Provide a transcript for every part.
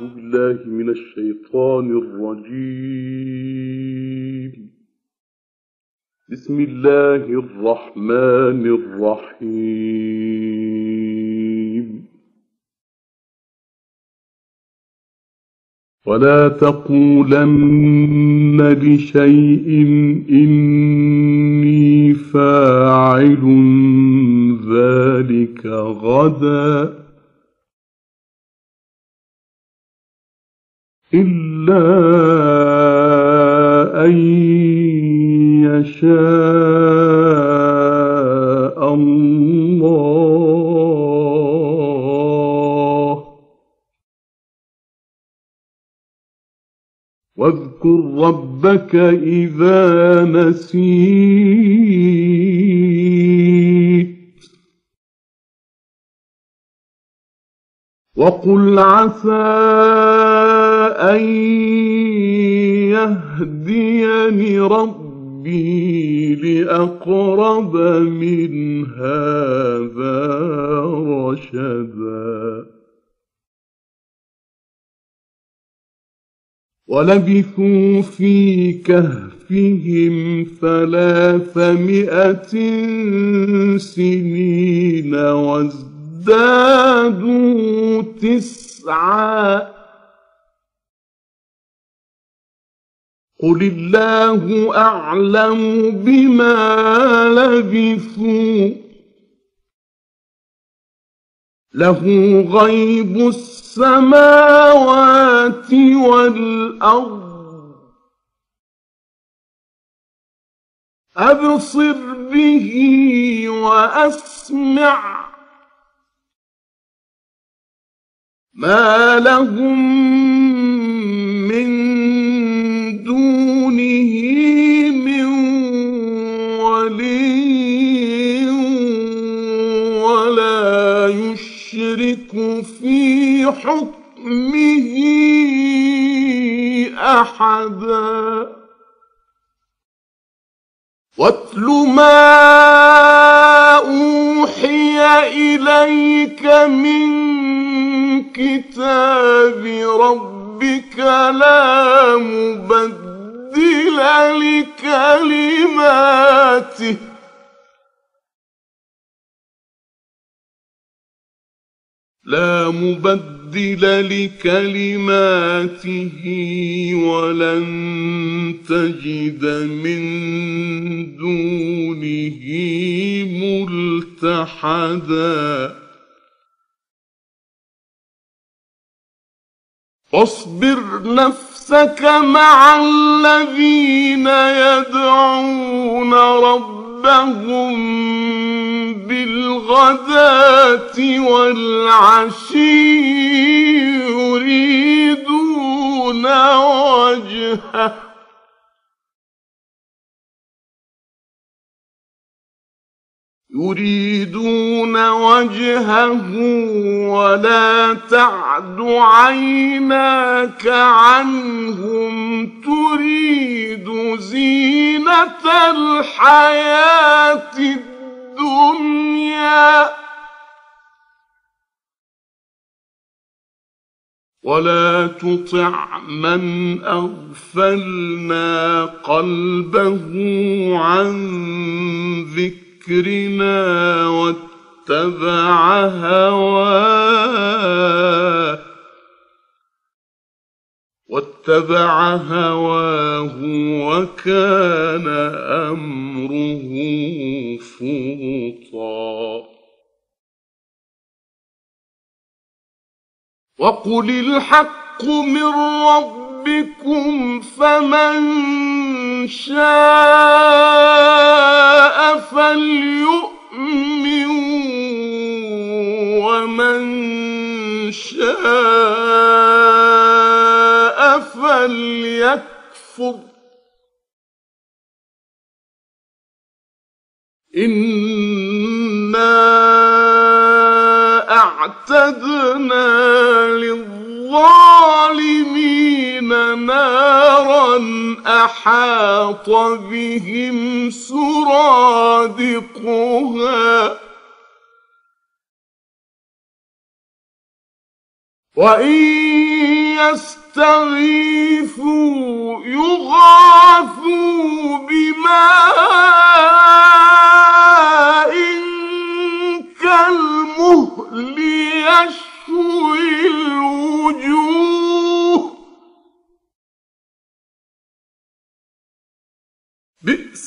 بالله من الشيطان الرجيم. بسم الله الرحمن الرحيم. ولا تقولن لشيء إني فاعل ذلك غدا. إلا أن يشاء الله. واذكر ربك إذا نسيت. وقل عسى أن يهديني ربي لأقرب من هذا رشدا. ولبثوا في كهفهم ثلاثمائة سنين وازدادوا تسعا قل الله أعلم بما لبثوا له غيب السماوات والأرض أبصر به وأسمع ما لهم من في حكمه أحدا. واتل ما أوحي إليك من كتاب ربك لا مبدل لكلماته. لا مبدل لكلماته ولن تجد من دونه ملتحدا. واصبر نفسك مع الذين يدعون ربهم بالغداة والعشي يريدون وجهه. يريدون وجهه ولا تعد عيناك عنهم تريد زينة الحياة الدنيا. ولا تطع من أغفلنا قلبه عن ذكرنا واتبع هواه واتبع هواه وكان أمره فرطا وقل الحق من ربكم فمن شاء فليؤمن ومن شاء فليكفر. إنا أعتدنا أحاط بهم سرادقها. وإن يستغيثوا يغاثوا بماء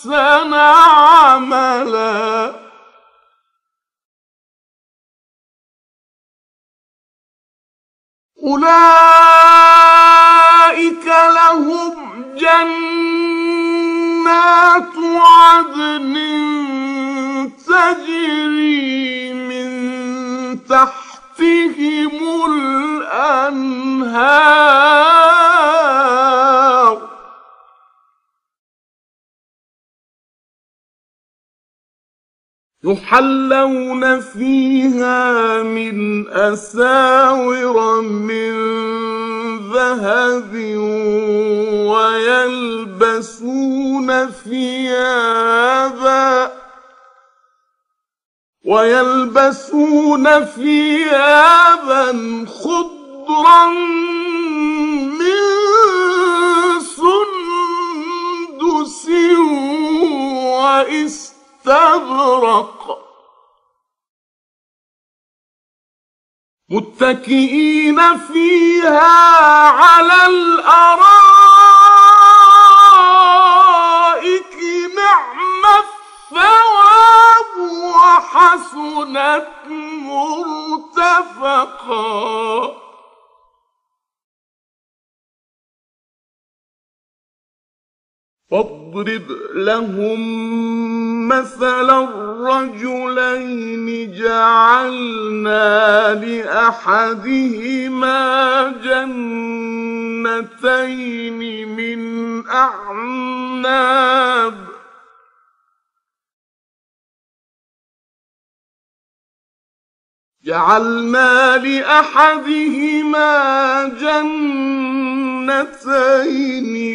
احسن عملا. أولئك لهم جنات عدن تجري من تحتهم الأنهار. يحلون فيها من أساور من ذهب ويلبسون ثيابا ويلبسون ثيابا خضرا من سندس وإستبرق استبرق متكئين فيها على الأرائك نعم الثواب وحسنت مرتفقا. واضرب لهم مثلا الرجلين جعلنا لأحدهما جنتين من أعناب. جعلنا لأحدهما جنتين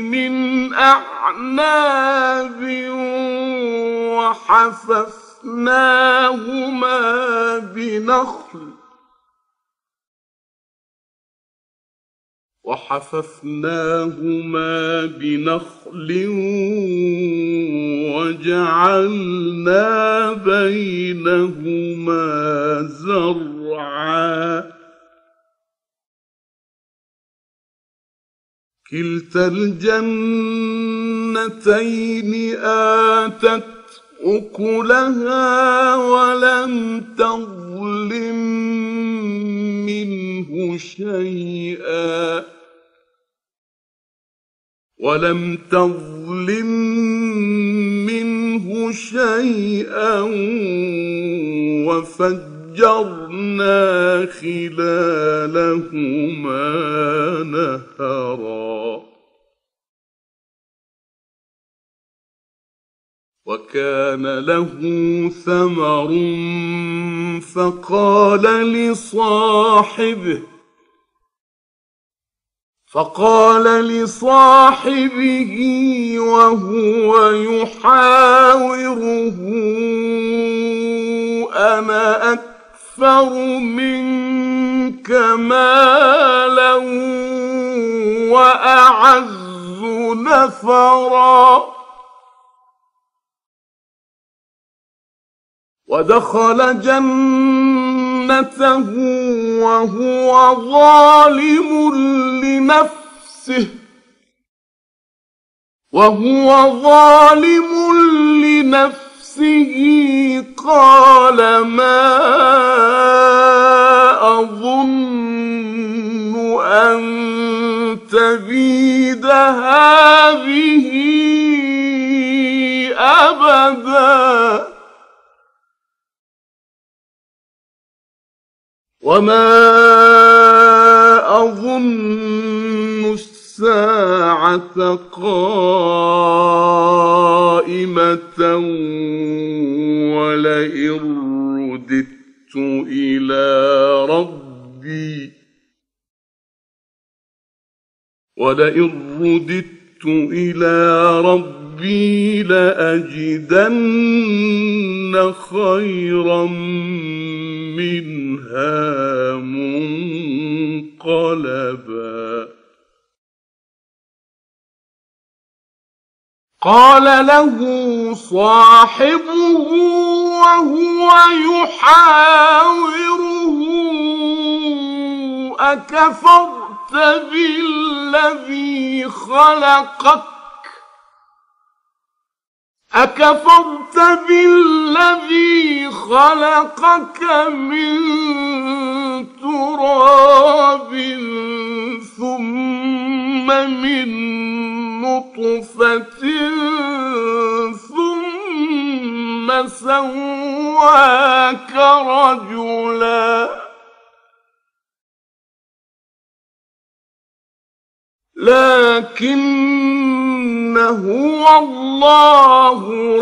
من أعناب وحففناهما بنخل وحففناهما بنخل وجعلنا بينهما زرعا كلتا الجنتين آتت أكلها ولم تظلم منه شيئا ولم تظلم منه شيئا وفجرنا خلالهما نهرا وكان له ثمر فقال لصاحبه فقال لصاحبه وهو يحاوره أنا أكثر منك مالا وأعز نفرا. ودخل جنته وهو ظالم لنفسه. وهو ظالم لنفسه. قال ما أظن أن تبيد هذه وما اظن الساعة قائمة ولئن رددت إلى ربي ولئن رددت إلى ربي لأجدن خيرا منها منقلبا. قال له صاحبه وهو يحاوره أكفرت بالذي خلقك أكفرت بالذي خلقك من تراب ثم من نطفة ثم سواك رجلا. لكن هو الله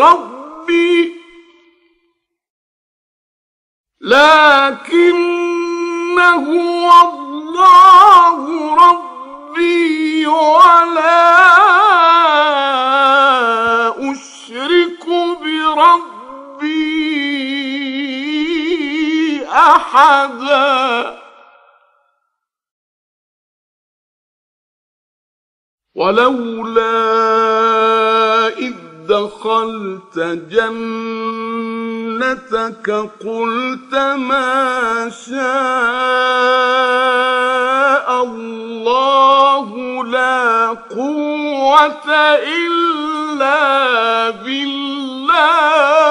ربي. لكن هو الله ربي ولا أشرك بربي أحدا. ولولا إذ دخلت جنتك قلت ما شاء الله لا قوة إلا بالله.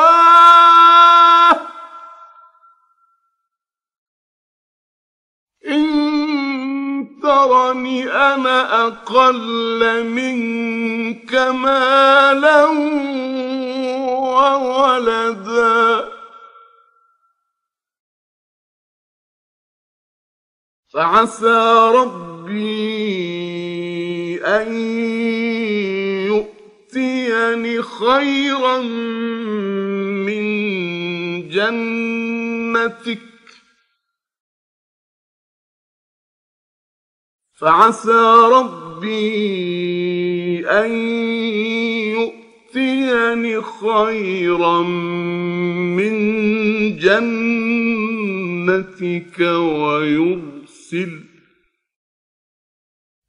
أقل منك مالا وولدا. فعسى ربي أن يؤتيني خيرا من جنتك فعسى ربي أن يؤتيني خيرا من جنتك ويرسل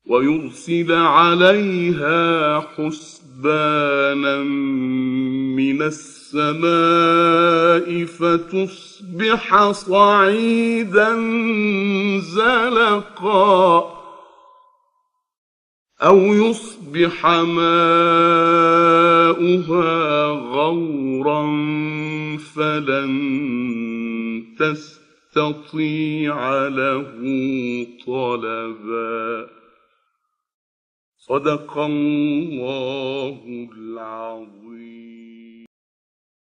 ويرسل عليها حسبانا من السماء فتصبح صعيدا زلقا. أو يصبح ماؤها غورا فلن تستطيع له طلبا. صدق الله العظيم.